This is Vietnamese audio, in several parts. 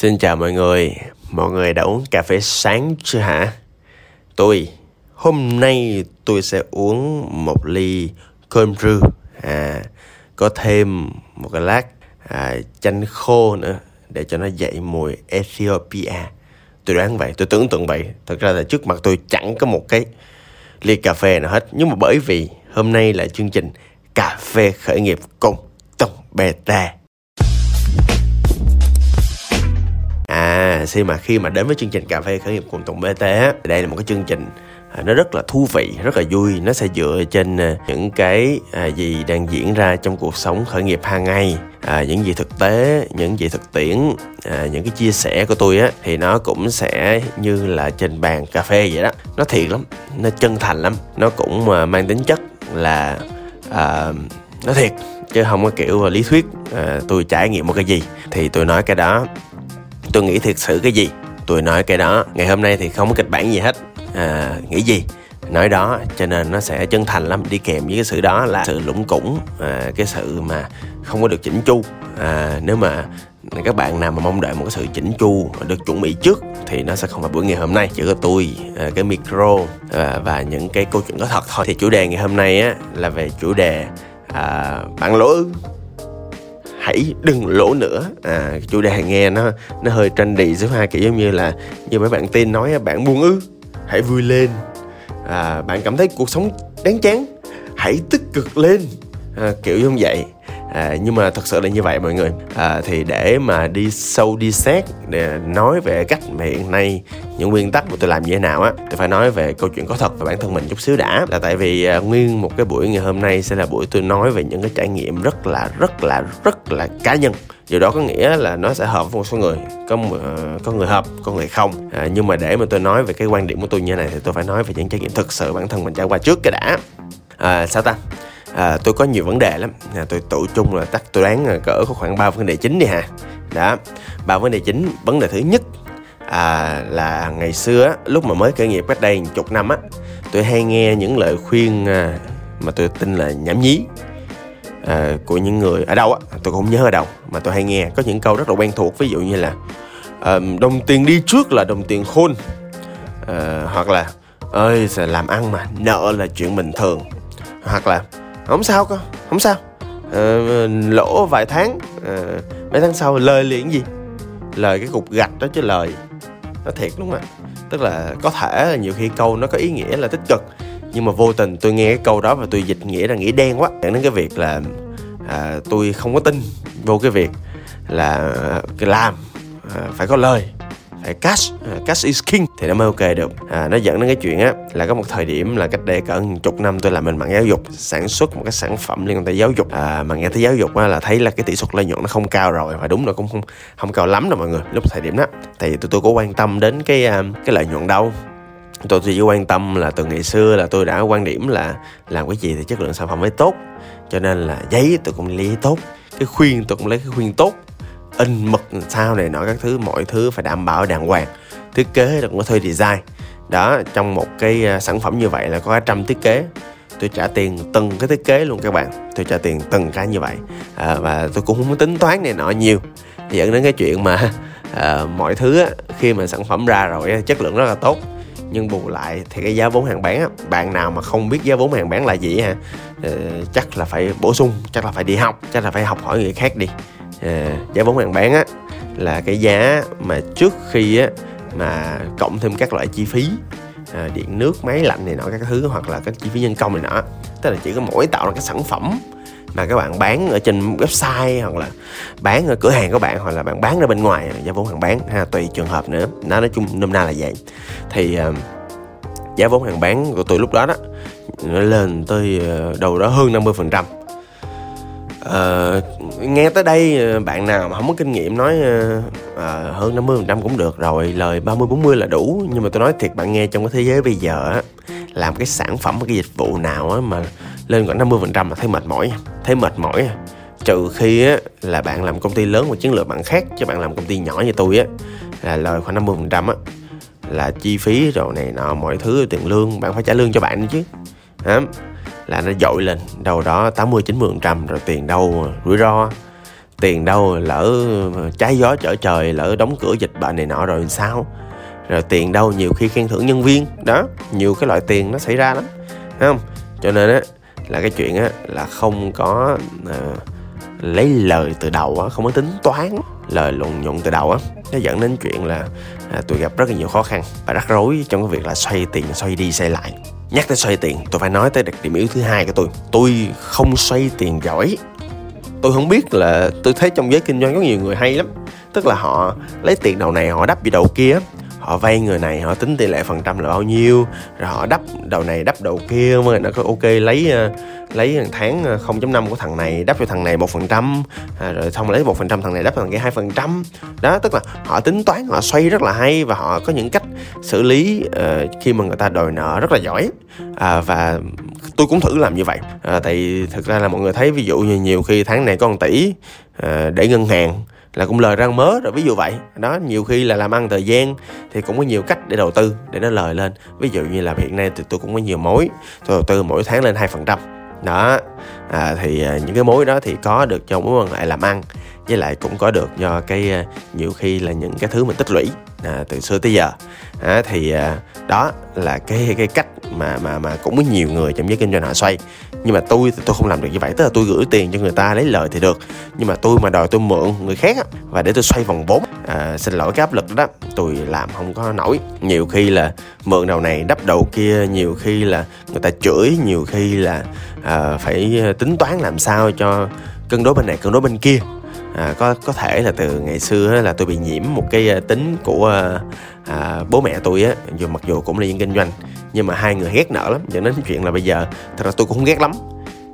Xin chào mọi người, mọi người đã uống cà phê sáng chưa hả? Tôi, hôm nay tôi sẽ uống một ly cơm rư, à, có thêm một cái lát à, chanh khô nữa để cho nó dậy mùi Ethiopia. Tôi đoán vậy, tôi tưởng tượng vậy. Thật ra là trước mặt tôi chẳng có một cái ly cà phê nào hết. Nhưng mà bởi vì hôm nay là chương trình cà phê khởi nghiệp cùng Tổng Beta. À, khi mà khi mà đến với chương trình cà phê khởi nghiệp cùng Tùng BT đây là một cái chương trình à, nó rất là thú vị, rất là vui. Nó sẽ dựa trên à, những cái à, gì đang diễn ra trong cuộc sống khởi nghiệp hàng ngày, à, những gì thực tế, những gì thực tiễn, à, những cái chia sẻ của tôi á thì nó cũng sẽ như là trên bàn cà phê vậy đó. Nó thiệt lắm, nó chân thành lắm, nó cũng mang tính chất là à, nó thiệt chứ không có kiểu lý thuyết à, tôi trải nghiệm một cái gì thì tôi nói cái đó tôi nghĩ thiệt sự cái gì? Tôi nói cái đó ngày hôm nay thì không có kịch bản gì hết. À, nghĩ gì? Nói đó cho nên nó sẽ chân thành lắm. Đi kèm với cái sự đó là sự lũng củng à, cái sự mà không có được chỉnh chu. À, nếu mà các bạn nào mà mong đợi một cái sự chỉnh chu được chuẩn bị trước thì nó sẽ không phải buổi ngày hôm nay. Chỉ có tôi à, cái micro à, và những cái câu chuyện có thật thôi. Thì chủ đề ngày hôm nay á là về chủ đề à, bạn lỗ hãy đừng lỗ nữa. À chủ đề nghe nó nó hơi trendy giữa hai kiểu giống như là như mấy bạn tin nói bạn buồn ư hãy vui lên. À, bạn cảm thấy cuộc sống đáng chán hãy tích cực lên. À, kiểu giống vậy à, nhưng mà thật sự là như vậy mọi người. À, thì để mà đi sâu đi xét để nói về cách mà hiện nay những nguyên tắc mà tôi làm như thế nào á tôi phải nói về câu chuyện có thật về bản thân mình chút xíu đã. Là tại vì à, nguyên một cái buổi ngày hôm nay sẽ là buổi tôi nói về những cái trải nghiệm rất là rất là rất là cá nhân. Điều đó có nghĩa là nó sẽ hợp với một số người có uh, có người hợp có người không. À, nhưng mà để mà tôi nói về cái quan điểm của tôi như này thì tôi phải nói về những trải nghiệm thực sự bản thân mình trải qua trước cái đã. À, sao ta? À, tôi có nhiều vấn đề lắm. À, tôi tự chung là tắt tôi đoán là cỡ có khoảng ba vấn đề chính đi hà đó ba vấn đề chính vấn đề thứ nhất à, là ngày xưa lúc mà mới khởi nghiệp cách đây chục năm á tôi hay nghe những lời khuyên à, mà tôi tin là nhảm nhí à, của những người ở đâu á. Tôi cũng không nhớ ở đâu mà tôi hay nghe. Có những câu rất là quen thuộc ví dụ như là à, đồng tiền đi trước là đồng tiền khôn. À, hoặc là ơi làm ăn mà nợ là chuyện bình thường. Hoặc là không sao cơ không sao. Ờ, ờ, lỗ vài tháng ờ, mấy tháng sau lời liền gì? Lời cái cục gạch đó chứ lời. Nó thiệt đúng không ạ tức là có thể là nhiều khi câu nó có ý nghĩa là tích cực nhưng mà vô tình tôi nghe cái câu đó và tôi dịch nghĩa là nghĩa đen quá. Dẫn đến cái việc là à, tôi không có tin vô cái việc là à, cái làm à, phải có lời phải cash. À, cash is king. Thì nó mới ok được. À, nó dẫn đến cái chuyện á là có một thời điểm là cách đây cỡ chục năm tôi làm mình mạng giáo dục sản xuất một cái sản phẩm liên quan tới giáo dục. À, mà nghe tới giáo dục á là thấy là cái tỷ suất lợi nhuận nó không cao rồi và đúng là cũng không không cao lắm đâu mọi người lúc thời điểm đó. Thì tôi tôi có quan tâm đến cái à, cái lợi nhuận đâu. Tôi chỉ quan tâm là từ ngày xưa là tôi đã quan điểm là làm cái gì thì chất lượng sản phẩm phải tốt. Cho nên là giấy tôi cũng lấy tốt cái khuyên tôi cũng lấy cái khuyên tốt in mực sao này nọ các thứ mọi thứ phải đảm bảo đàng hoàng thiết kế đừng có thuê design. Đó trong một cái ờ, sản phẩm như vậy là có cả trăm thiết kế. Tôi trả tiền từng cái thiết kế luôn các bạn. Tôi trả tiền từng cái như vậy. À, và tôi cũng không tính toán này nọ nhiều. Dẫn đến cái chuyện mà à, mọi thứ á, khi mà sản phẩm ra rồi chất lượng rất là tốt. Nhưng bù lại thì cái giá vốn hàng bán á, bạn nào mà không biết giá vốn hàng bán là gì ha à, chắc là phải bổ sung chắc là phải đi học chắc là phải học hỏi người khác đi à, giá vốn hàng bán á là cái giá mà trước khi á mà cộng thêm các loại chi phí à, điện nước máy lạnh này nọ các thứ hoặc là các chi phí nhân công này nọ tức là chỉ có mỗi tạo ra cái sản phẩm mà các bạn bán ở trên website hoặc là bán ở cửa hàng của bạn hoặc là bạn bán ra bên ngoài giá vốn hàng bán ha tùy trường hợp nữa. Nó nói chung nôm na là vậy. Thì uh, giá vốn hàng bán của tôi lúc đó đó nó lên tới uh, đâu đó hơn 50 phần trăm uh, nghe tới đây ờ, bạn nào mà không có kinh nghiệm nói uh, hơn 50 phần trăm cũng được rồi lời 30 40 là đủ. Nhưng mà tôi nói thiệt bạn nghe trong cái thế giới bây giờ á làm cái sản phẩm cái dịch vụ nào á mà lên khoảng 50 phần trăm là thấy mệt mỏi thấy mệt mỏi trừ khi á là bạn làm công ty lớn và chiến lược bạn khác chứ bạn làm công ty nhỏ như tôi á là lời khoảng 50 phần trăm á là chi phí rồi này nọ mọi thứ tiền lương bạn phải trả lương cho bạn chứ. Đó là nó dội lên. Đâu đó 80 90 trăm rồi tiền đâu rủi ro. Tiền đâu lỡ trái gió trở trời lỡ đóng cửa dịch bệnh này nọ rồi sao? Rồi tiền đâu nhiều khi khen thưởng nhân viên. Đó nhiều cái loại tiền nó xảy ra lắm. Thấy không? Cho nên á là cái chuyện á là không có à, lấy lời từ đầu á không có tính toán lời luận nhuận từ đầu á nó dẫn đến chuyện là à, tôi gặp rất là nhiều khó khăn và rắc rối trong cái việc là xoay tiền xoay đi xoay lại nhắc tới xoay tiền, tôi phải nói tới đặc điểm yếu thứ hai của tôi. Tôi không xoay tiền giỏi. Tôi không biết là tôi thấy trong giới kinh doanh có nhiều người hay lắm. Tức là họ lấy tiền đầu này, họ đắp vào đầu kia họ vay người này họ tính tỷ lệ phần trăm là bao nhiêu rồi họ đắp đầu này đắp đầu kia mà nó có ok lấy ờ, lấy tháng ờ, 0.5 của thằng này đắp cho thằng này một phần trăm à, rồi xong lấy một phần trăm thằng này đắp thằng kia hai phần trăm. Đó tức là họ tính toán họ xoay rất là hay và họ có những cách xử lý uh, khi mà người ta đòi nợ rất là giỏi. Uh, và tôi cũng thử làm như vậy. Uh, tại thực ra là mọi người thấy ví dụ như nhiều khi tháng này có 1 tỷ uh, để ngân hàng là cũng lời răng mớ rồi ví dụ vậy. Đó nhiều khi là làm ăn thời gian thì cũng có nhiều cách để đầu tư để nó lời lên. Ví dụ như là hiện nay thì tôi cũng có nhiều mối tôi đầu tư mỗi tháng lên hai phần trăm. Đó à, thì à, những cái mối đó thì có được cho mối quan hệ làm ăn với lại cũng có được do cái à, nhiều khi là những cái thứ mình tích lũy à, từ xưa tới giờ. À, thì à, đó là cái cái cách mà mà mà cũng có nhiều người trong giới kinh doanh họ xoay nhưng mà tôi thì tôi không làm được như vậy. Tức là tôi gửi tiền cho người ta lấy lời thì được. Nhưng mà tôi mà đòi tôi mượn người khác á, và để tôi xoay vòng vốn à, xin lỗi cái áp lực đó tôi làm không có nổi. Nhiều khi là mượn đầu này đắp đầu kia nhiều khi là người ta chửi nhiều khi là à, phải tính toán làm sao cho cân đối bên này cân đối bên kia à, có có thể là từ ngày xưa là tôi bị nhiễm một cái à, tính của à, à, bố mẹ tôi á dù mặc dù cũng là dân kinh doanh nhưng mà hai người ghét nợ lắm dẫn đến chuyện là bây giờ thật ra tôi cũng không ghét lắm.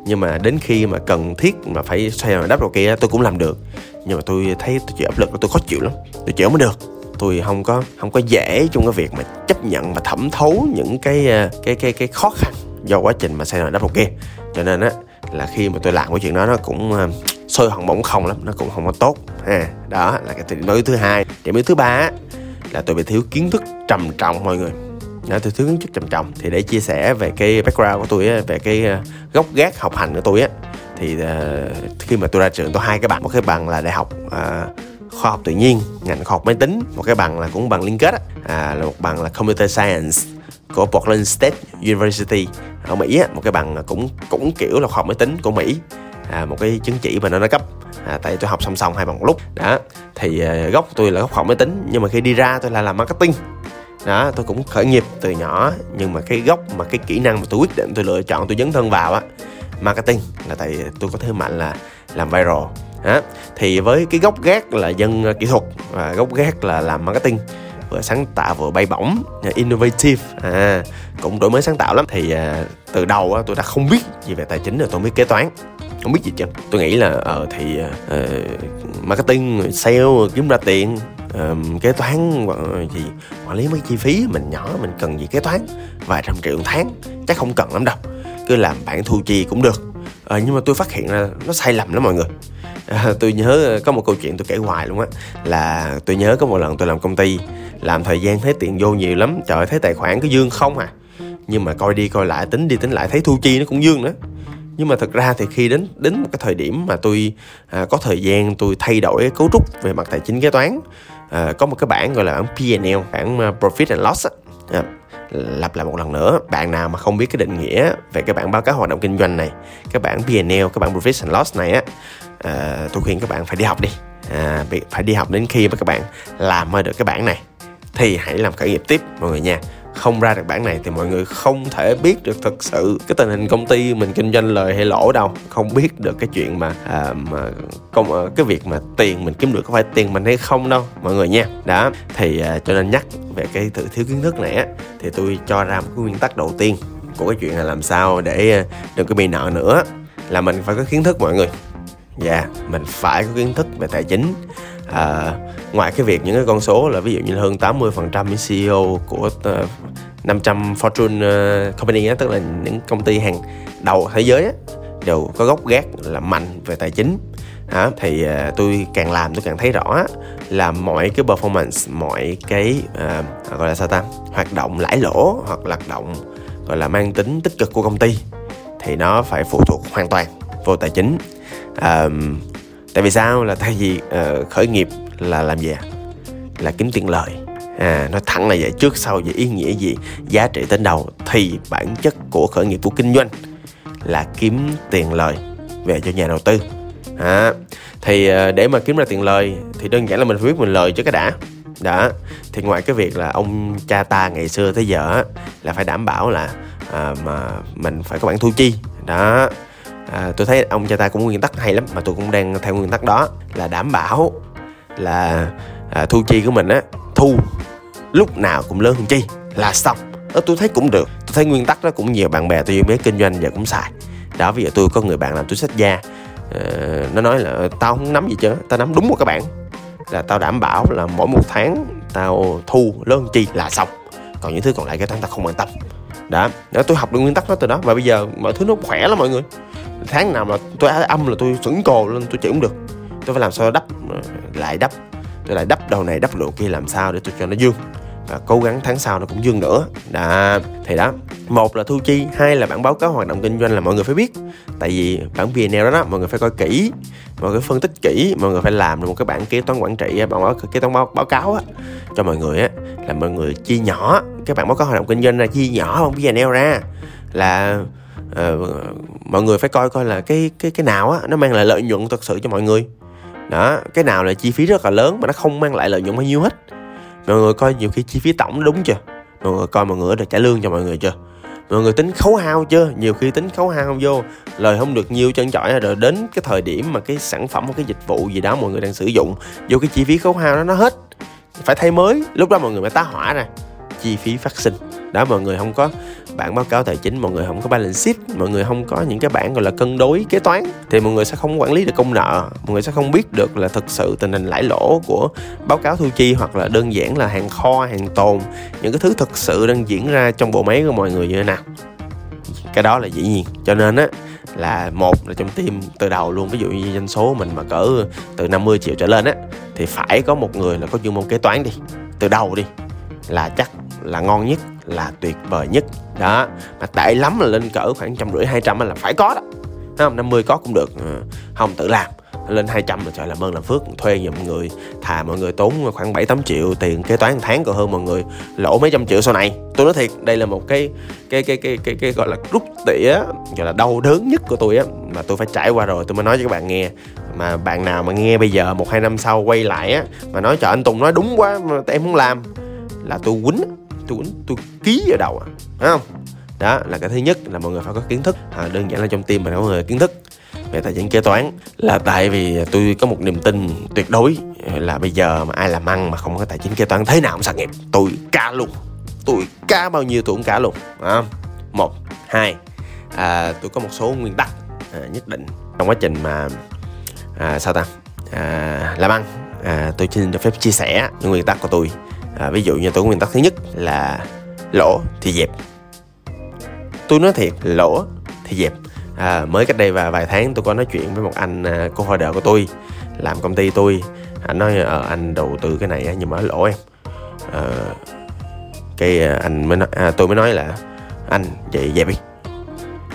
Nhưng mà đến khi mà cần thiết mà phải xoay vào đắp rồi kia tôi cũng làm được. Nhưng mà tôi thấy tôi chịu áp lực tôi khó chịu lắm tôi chịu mới được. Tôi không có không có dễ trong cái việc mà chấp nhận và thẩm thấu những cái à, cái cái cái khó khăn do quá trình mà xây mà đắp một kia. Cho nên á là khi mà tôi làm cái chuyện đó nó cũng ờ, sôi hỏng bỗng không lắm nó cũng không có tốt ha. Đó là cái điểm yếu thứ hai. Điểm yếu thứ ba là tôi bị thiếu kiến thức trầm trọng mọi người. Đó, tôi thiếu kiến thức trầm trọng. Thì để chia sẻ về cái background của tôi về cái ờ, gốc gác học hành của tôi á thì ờ, khi mà tôi ra trường tôi hai cái bằng. Một cái bằng là đại học khoa học tự nhiên ngành khoa học máy tính. Một cái bằng là cũng bằng liên kết á, à, là một bằng là computer science của Portland State University ở Mỹ á, một cái bằng cũng cũng kiểu là khoa học máy tính của Mỹ. À, một cái chứng chỉ mà nó nó cấp à, tại tôi học song song hai bằng một lúc. Đó thì à, gốc tôi là gốc khoa học máy tính nhưng mà khi đi ra tôi là làm marketing. Đó tôi cũng khởi nghiệp từ nhỏ nhưng mà cái gốc mà cái kỹ năng mà tôi quyết định tôi lựa chọn tôi dấn thân vào á marketing là tại tôi có thế mạnh là làm viral. Đó. thì với cái gốc gác là dân à, kỹ thuật và gốc gác là làm marketing vừa sáng tạo vừa bay bổng à, innovative à, cũng đổi mới sáng tạo lắm. Thì à, từ đầu á, tôi đã không biết gì về tài chính rồi tôi biết kế toán không biết gì chứ tôi nghĩ là ờ thì uh, marketing sale kiếm ra tiền uh, kế toán gì quản lý mấy chi phí mình nhỏ mình cần gì kế toán vài trăm triệu một tháng chắc không cần lắm đâu. Cứ làm bản thu chi cũng được à, nhưng mà tôi phát hiện ra nó sai lầm lắm mọi người. À, tôi nhớ có một câu chuyện tôi kể hoài luôn á là tôi nhớ có một lần tôi làm công ty làm thời gian thấy tiền vô nhiều lắm trời thấy tài khoản cứ dương không à. Nhưng mà coi đi coi lại tính đi tính lại thấy thu chi nó cũng dương nữa. Nhưng mà thật ra thì khi đến đến một cái thời điểm mà tôi à, có thời gian tôi thay đổi cấu trúc về mặt tài chính kế toán à, có một cái bảng gọi là bảng P&L bảng Profit and Loss à, lặp lại một lần nữa. Bạn nào mà không biết cái định nghĩa về cái bản báo cáo hoạt động kinh doanh này cái bản P&L cái bản Profit and Loss này á à, tôi khuyên các bạn phải đi học đi. À, phải đi học đến khi mà các bạn làm được cái bảng này. Thì hãy làm khởi nghiệp tiếp mọi người nha không ra được bản này thì mọi người không thể biết được thực sự cái tình hình công ty mình kinh doanh lời hay lỗ đâu. Không biết được cái chuyện mà à, mà công ờ, cái việc mà tiền mình kiếm được có phải tiền mình hay không đâu mọi người nha. Đó thì à, cho nên nhắc về cái sự thiếu kiến thức này á thì tôi cho ra một cái nguyên tắc đầu tiên của cái chuyện là làm sao để à, đừng có bị nợ nữa. Là mình phải có kiến thức mọi người dạ yeah, mình phải có kiến thức về tài chính. À, ngoài cái việc những cái con số là ví dụ như là hơn 80% những CEO của ờ, uh, 500 Fortune uh, company đó, tức là những công ty hàng đầu thế giới á, đều có gốc gác là mạnh về tài chính. À, thì uh, tôi càng làm tôi càng thấy rõ là mọi cái performance mọi cái uh, gọi là sao ta? Hoạt động lãi lỗ hoặc hoạt động gọi là mang tính tích cực của công ty thì nó phải phụ thuộc hoàn toàn vô tài chính à, tại vì sao? Là tại vì uh, khởi nghiệp là làm gì à? là kiếm tiền lời. À nói thẳng là vậy. Trước sau về ý nghĩa gì giá trị đến đầu thì bản chất của khởi nghiệp của kinh doanh là kiếm tiền lời về cho nhà đầu tư. À, thì ờ, để mà kiếm ra tiền lời thì đơn giản là mình phải biết mình lời cho cái đã. Đó thì ngoài cái việc là ông cha ta ngày xưa tới giờ là phải đảm bảo là à, mà mình phải có bản thu chi. Đó à, tôi thấy ông cha ta cũng nguyên tắc hay lắm mà tôi cũng đang theo nguyên tắc đó là đảm bảo là à, thu chi của mình á thu lúc nào cũng lớn hơn chi là xong. Đó tôi thấy cũng được. Tôi thấy nguyên tắc đó cũng nhiều bạn bè tôi biết kinh doanh giờ cũng xài. Đó bây giờ tôi có người bạn làm túi sách da à, nó nói là ờ, tao không nắm gì chứ tao nắm đúng một cái bản là tao đảm bảo là mỗi một tháng tao thu lớn chi là xong. Còn những thứ còn lại cái tháng tao không quan tâm đã, đó tôi học được nguyên tắc đó từ đó. Và bây giờ mọi thứ nó khỏe lắm mọi người. Tháng nào mà tôi âm là tôi sững cồ lên tôi chịu cũng được. Tôi phải làm sao đắp ờ, lại đắp. Tôi lại đắp đầu này đắp đầu kia làm sao để tôi cho nó dương và cố gắng tháng sau nó cũng dương nữa. Đã thì đó. Một là thu chi hai là bản báo cáo hoạt động kinh doanh là mọi người phải biết. Tại vì bản VNL đó, đó mọi người phải coi kỹ mọi người phân tích kỹ mọi người phải làm được một cái bản kế toán quản trị bản báo kế toán báo, báo cáo á, cho mọi người á. Là mọi người chia nhỏ cái bản báo cáo hoạt động kinh doanh ra chia nhỏ bản VNL ra. Là uh, mọi người phải coi coi là cái cái cái nào á nó mang lại lợi nhuận thật sự cho mọi người. Đó cái nào là chi phí rất là lớn mà nó không mang lại lợi nhuận bao nhiêu hết mọi người coi nhiều khi chi phí tổng đúng chưa? Mọi người coi mọi người đã trả lương cho mọi người chưa? Mọi người tính khấu hao chưa? Nhiều khi tính khấu hao vô, lời không được nhiều chân chọi rồi đến cái thời điểm mà cái sản phẩm hoặc cái dịch vụ gì đó mọi người đang sử dụng, vô cái chi phí khấu hao đó nó hết. Phải thay mới, lúc đó mọi người mới tá hỏa ra. Chi phí phát sinh đó mọi người không có, bản báo cáo tài chính mọi người không có balance sheet, mọi người không có những cái bản gọi là cân đối, kế toán, thì mọi người sẽ không quản lý được công nợ, mọi người sẽ không biết được là thực sự tình hình lãi lỗ của báo cáo thu chi hoặc là đơn giản là hàng kho, hàng tồn, những cái thứ thực sự đang diễn ra trong bộ máy của mọi người như thế nào. Cái đó là dĩ nhiên. Cho nên á, là một là trong team từ đầu luôn, ví dụ như doanh số mình mà cỡ từ 50 triệu trở lên á, thì phải có một người là có chuyên môn kế toán đi, từ đầu đi, là chắc là ngon nhất là tuyệt vời nhất. Đó mà tệ lắm là lên cỡ khoảng trăm rưỡi hai trăm là phải có đó. Không? 50 có cũng được. Ừ, không tự làm. Lên 200 là trời làm ơn làm phước thuê giùm người thà mọi người tốn khoảng 7 8 triệu tiền kế toán tháng còn hơn mọi người lỗ mấy trăm triệu sau này. Tôi nói thiệt đây là một cái cái cái cái cái, cái gọi là rút tỉa gọi là đau đớn nhất của tôi á mà tôi phải trải qua rồi. Tôi mới nói cho các bạn nghe. Mà bạn nào mà nghe bây giờ một hai năm sau quay lại á mà nói trời anh Tùng nói đúng quá mà em muốn làm là tôi quýnh tôi quýnh tôi ký vào đầu à thấy không? Đó là cái thứ nhất là mọi người phải có kiến thức. À, đơn giản là trong tim mình có người kiến thức. Về tài chính kế toán là tại vì tôi có một niềm tin tuyệt đối là bây giờ mà ai làm ăn mà không có tài chính kế toán thế nào cũng sạc nghiệp. Tôi ca luôn. Tôi ca bao nhiêu tôi cũng cả luôn. À, một hai à, tôi có một số nguyên tắc à, nhất định trong quá trình mà à, sao ta? À, làm ăn à, tôi xin được phép chia sẻ những nguyên tắc của tôi à, ví dụ như tôi có nguyên tắc thứ nhất là lỗ thì dẹp. Tôi nói thiệt lỗ thì dẹp. À, mới cách đây vài vài tháng tôi có nói chuyện với một anh à, cô hội đỡ của tôi làm công ty tôi. Anh nói à, anh đầu tư cái này nhưng mà lỗ em. À, cái à, anh mới nói, à, tôi mới nói là anh vậy dẹp đi.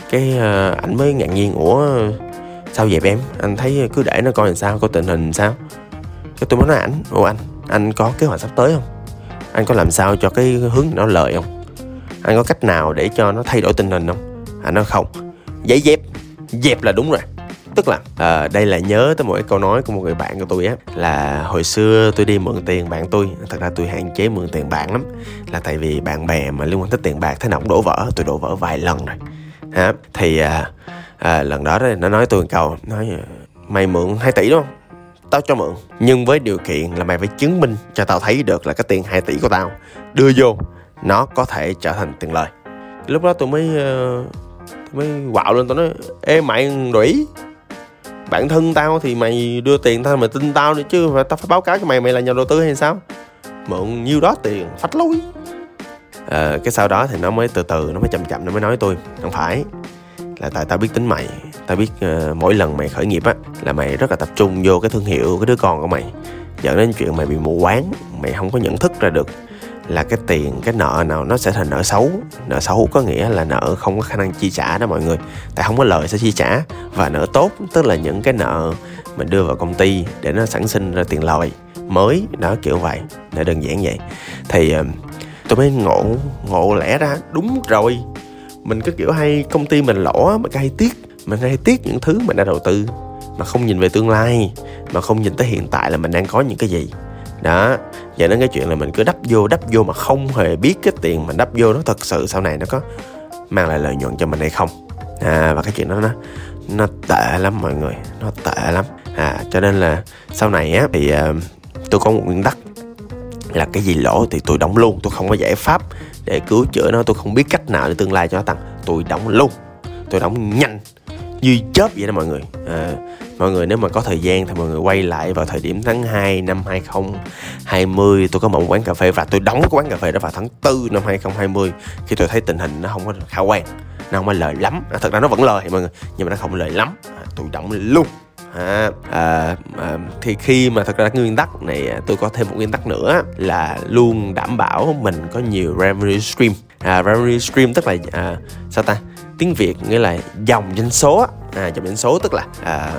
Cái à, anh mới ngạc nhiên ủa sao dẹp em? Anh thấy cứ để nó coi làm sao có tình hình sao. Cái tôi mới nói ảnh ủa anh anh có kế hoạch sắp tới không? Anh có làm sao cho cái hướng nó lợi không? Anh có cách nào để cho nó thay đổi tình hình không? Anh nói không. Giấy dép. Dẹp là đúng rồi. Tức là à, đây là nhớ tới một cái câu nói của một người bạn của tôi á là hồi xưa tôi đi mượn tiền bạn tôi. Thật ra tôi hạn chế mượn tiền bạn lắm. Là tại vì bạn bè mà liên quan tới tiền bạc thế nào cũng đổ vỡ. Tôi đổ vỡ vài lần rồi. Ha thì à, à, lần đó nó nói tôi một câu nói mày mượn 2 tỷ đúng không? Tao cho mượn nhưng với điều kiện là mày phải chứng minh cho tao thấy được là cái tiền 2 tỷ của tao. Đưa vô nó có thể trở thành tiền lời. Lúc đó tôi mới ờ, uh, tôi mới quạo lên tôi nói ê mày đuổi bản thân tao thì mày đưa tiền tao mày tin tao đi chứ mà tao phải báo cáo cho mày mày là nhà đầu tư hay sao? Mượn nhiêu đó tiền phách lối. À, cái sau đó thì nó mới từ từ nó mới chậm chậm nó mới nói tôi không phải là tại tao biết tính mày tao biết uh, mỗi lần mày khởi nghiệp á là mày rất là tập trung vô cái thương hiệu cái đứa con của mày. Dẫn đến chuyện mày bị mù quáng mày không có nhận thức ra được là cái tiền cái nợ nào nó sẽ thành nợ xấu. Nợ xấu có nghĩa là nợ không có khả năng chi trả đó mọi người. Tại không có lời sẽ chi trả. Và nợ tốt tức là những cái nợ mình đưa vào công ty để nó sản sinh ra tiền lời mới đó kiểu vậy. Nó đơn giản vậy. Thì uh, tôi mới ngộ ngộ lẽ ra đúng rồi. Mình cứ kiểu hay công ty mình lỗ mà hay tiếc mình hay tiếc những thứ mình đã đầu tư mà không nhìn về tương lai mà không nhìn tới hiện tại là mình đang có những cái gì. Đó dẫn đến cái chuyện là mình cứ đắp vô đắp vô mà không hề biết cái tiền mình đắp vô nó thật sự sau này nó có mang lại lợi nhuận cho mình hay không. À, và cái chuyện đó nó nó tệ lắm mọi người nó tệ lắm. À cho nên là sau này á thì uh, tôi có một nguyên tắc là cái gì lỗ thì tôi đóng luôn tôi không có giải pháp để cứu chữa nó tôi không biết cách nào để tương lai cho nó tăng. Tôi đóng luôn tôi đóng nhanh như chớp vậy đó mọi người. À, mọi người nếu mà có thời gian thì mọi người quay lại vào thời điểm tháng 2 năm 2020 tôi có một quán cà phê và tôi đóng cái quán cà phê đó vào tháng 4 năm 2020 khi tôi thấy tình hình nó không có khả quan nó không có lời lắm. À, thật ra nó vẫn lời mọi người nhưng mà nó không lời lắm. À, tôi đóng luôn. À, à, à, thì khi mà thật ra cái nguyên tắc này à, tôi có thêm một nguyên tắc nữa là luôn đảm bảo mình có nhiều revenue stream. À, revenue stream tức là à, sao ta? Tiếng việt nghĩa là dòng doanh số à, dòng doanh số tức là à,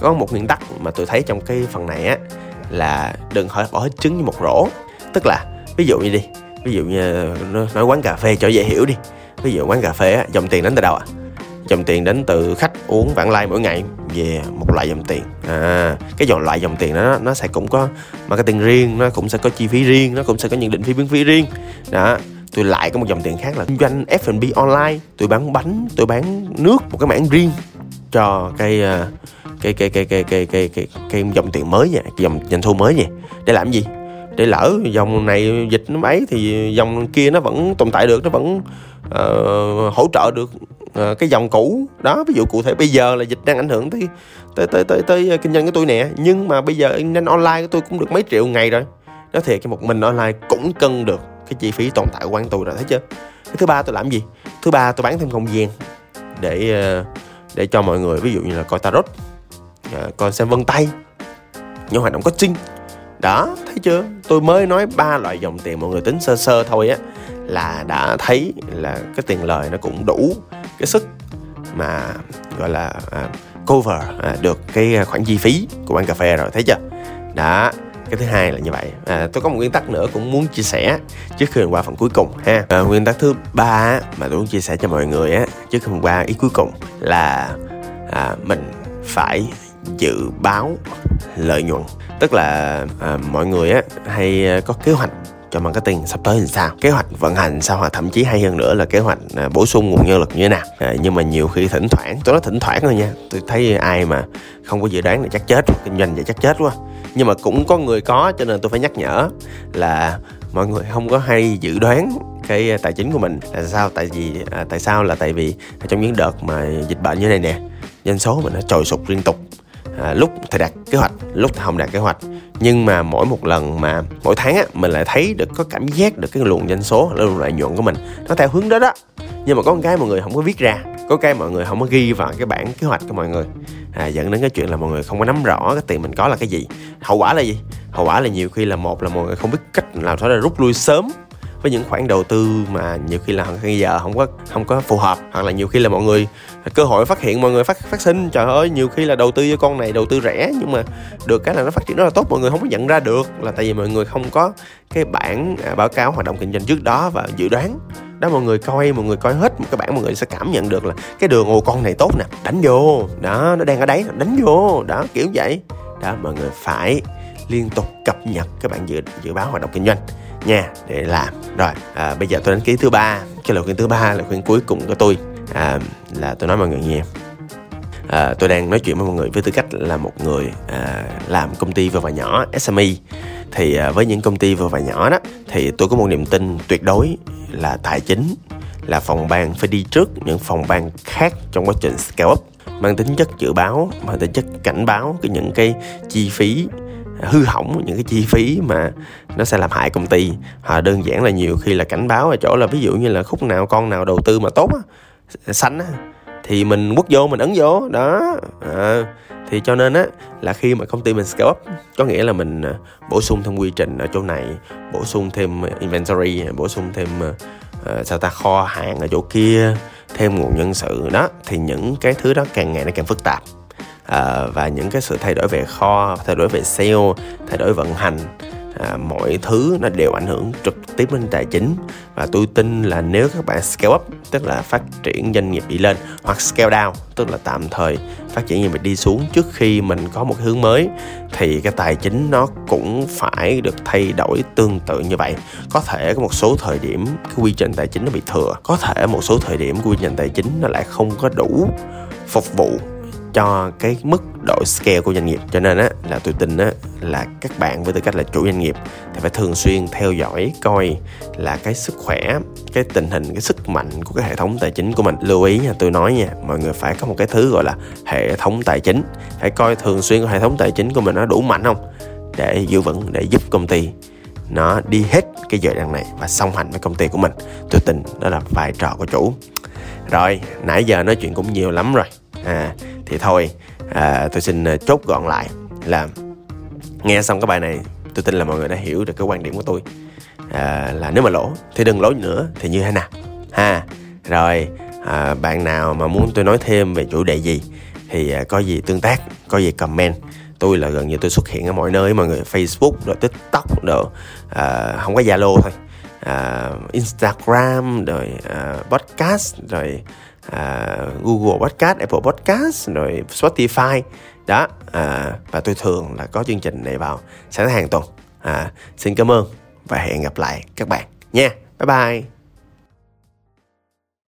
có một nguyên tắc mà tôi thấy trong cái phần này á là đừng hỏi bỏ hết trứng như một rổ. Tức là ví dụ như đi ví dụ như à, nói quán cà phê cho dễ hiểu đi. Ví dụ quán cà phê á dòng tiền đến từ đâu à dòng tiền đến từ khách uống vãng lai mỗi ngày về một loại dòng tiền. À cái dòng loại dòng tiền đó nó sẽ cũng có marketing riêng nó cũng sẽ có chi phí riêng nó cũng sẽ có những định phí biến phí riêng. Đó tôi lại có một dòng tiền khác là kinh doanh F&B online. Tôi bán bánh tôi bán nước một cái mảng riêng cho cái ờ, cái cái cái cái cái cái cái, cái dòng tiền mới vậy dòng doanh thu mới vậy để làm gì? Để lỡ dòng này dịch nó ấy thì dòng kia nó vẫn tồn tại được nó vẫn uh, hỗ trợ được uh, cái dòng cũ. Đó ví dụ cụ thể bây giờ là dịch đang ảnh hưởng tới tới tới tới, tới kinh doanh của tôi nè. Nhưng mà bây giờ nên online của tôi cũng được mấy triệu ngày rồi. Nói thiệt cái một mình online cũng cân được cái chi phí tồn tại của quán tôi rồi thấy chưa? Cái thứ ba tôi làm gì? Thứ ba tôi bán thêm không gian để ờ, để cho mọi người ví dụ như là coi tarot ờ, coi xem vân tay những hoạt động coaching. Đó thấy chưa? Tôi mới nói ba loại dòng tiền mọi người tính sơ sơ thôi á là đã thấy là cái tiền lời nó cũng đủ cái sức mà gọi là à, cover à, được cái à, khoản chi phí của quán cà phê rồi thấy chưa? Đó cái thứ hai là như vậy. À, tôi có một nguyên tắc nữa cũng muốn chia sẻ trước khi mình qua phần cuối cùng ha. À, nguyên tắc thứ ba mà tôi muốn chia sẻ cho mọi người á trước khi mình qua ý cuối cùng là à, mình phải dự báo lợi nhuận. Tức là à, mọi người á hay à, có kế hoạch cho marketing sắp tới làm sao? Kế hoạch vận hành sao? Hoặc thậm chí hay hơn nữa là kế hoạch à, bổ sung nguồn nhân lực như thế nào? À, nhưng mà nhiều khi thỉnh thoảng tôi nói thỉnh thoảng thôi nha tôi thấy ai mà không có dự đoán là chắc chết kinh doanh vậy chắc chết quá nhưng mà cũng có người có cho nên tôi phải nhắc nhở là mọi người không có hay dự đoán cái à, tài chính của mình. Là sao? Tại vì à, tại sao? Là tại vì trong những đợt mà dịch bệnh như này nè doanh số mình nó trồi sụt liên tục. À, lúc thì đặt kế hoạch lúc thì không đặt kế hoạch. Nhưng mà mỗi một lần mà mỗi tháng á mình lại thấy được có cảm giác được cái luồng doanh số luồng lợi nhuận của mình nó theo hướng đó đó nhưng mà có một cái mọi người không có viết ra có cái mọi người không có ghi vào cái bản kế hoạch của mọi người. À, dẫn đến cái chuyện là mọi người không có nắm rõ cái tiền mình có là cái gì. Hậu quả là gì? Hậu quả là nhiều khi là một là mọi người không biết cách làm sao để rút lui sớm với những khoản đầu tư mà nhiều khi là bây giờ không có không có phù hợp, hoặc là nhiều khi là mọi người cơ hội phát hiện, mọi người phát phát sinh. Trời ơi, nhiều khi là đầu tư cho con này, đầu tư rẻ, nhưng mà được cái là nó phát triển rất là tốt, mọi người không có nhận ra được là tại vì mọi người không có cái bản à, báo cáo hoạt động kinh doanh trước đó và dự đoán. Đó, mọi người coi, mọi người coi hết một cái bản, mọi người sẽ cảm nhận được là cái đường ồ con này tốt nè, đánh vô. Đó, nó đang ở đấy đánh vô. Đó, kiểu vậy. Đó, mọi người phải liên tục cập nhật các bạn dự dự báo hoạt động kinh doanh nha để làm. Rồi à, bây giờ tôi đến ký thứ ba. Cái lời khuyên thứ ba là khuyên cuối cùng của tôi à, là tôi nói mọi người nghe. À, tôi đang nói chuyện với mọi người với tư cách là một người à, làm công ty vừa và nhỏ SME thì à, với những công ty vừa và nhỏ đó thì tôi có một niềm tin tuyệt đối là tài chính là phòng ban phải đi trước những phòng ban khác trong quá trình scale up. Mang tính chất dự báo mang tính chất cảnh báo cái những cái chi phí hư hỏng những cái chi phí mà nó sẽ làm hại công ty. Họ đơn giản là nhiều khi là cảnh báo ở chỗ là ví dụ như là khúc nào con nào đầu tư mà tốt á xanh á thì mình quất vô mình ấn vô. Đó. À, thì cho nên á là khi mà công ty mình scale up có nghĩa là mình ờ, bổ sung thêm quy trình ở chỗ này bổ sung thêm ờ, inventory bổ sung thêm uh, sao ta kho hàng ở chỗ kia thêm nguồn nhân sự. Đó. Thì những cái thứ đó càng ngày nó càng phức tạp à, và những cái sự thay đổi về kho thay đổi về sale thay đổi vận hành à, mọi thứ nó đều ảnh hưởng trực tiếp đến tài chính. Và tôi tin là nếu các bạn scale up tức là phát triển doanh nghiệp đi lên hoặc scale down tức là tạm thời phát triển doanh nghiệp đi xuống trước khi mình có một hướng mới thì cái tài chính nó cũng phải được thay đổi tương tự như vậy. Có thể có một số thời điểm cái quy trình tài chính nó bị thừa có thể một số thời điểm quy trình tài chính nó lại không có đủ phục vụ cho cái mức độ scale của doanh nghiệp. Cho nên á, là tôi tin á, là các bạn với tư cách là chủ doanh nghiệp thì phải thường xuyên theo dõi, coi là cái sức khỏe, cái tình hình, cái sức mạnh của cái hệ thống tài chính của mình. Lưu ý nha, tôi nói nha, mọi người phải có một cái thứ gọi là hệ thống tài chính. Phải coi thường xuyên hệ thống tài chính của mình nó đủ mạnh không? Để giữ vững, để giúp công ty nó đi hết cái giai đoạn này và song hành với công ty của mình. Tôi tin đó là vai trò của chủ. Rồi, nãy giờ nói chuyện cũng nhiều lắm rồi. À thì thôi à, tôi xin à, chốt gọn lại là nghe xong cái bài này tôi tin là mọi người đã hiểu được cái quan điểm của tôi. À, là nếu mà lỗ thì đừng lỗ nữa thì như thế nào? Ha rồi à, bạn nào mà muốn tôi nói thêm về chủ đề gì thì à, có gì tương tác có gì comment. Tôi là gần như tôi xuất hiện ở mọi nơi mọi người facebook rồi tiktok rồi à, không có zalo thôi. À, instagram rồi à, podcast rồi à, Google Podcast, Apple Podcast rồi Spotify. Đó à, và tôi thường là có chương trình này vào sáng hàng tuần. À, xin cảm ơn và hẹn gặp lại các bạn nha. Bye bye.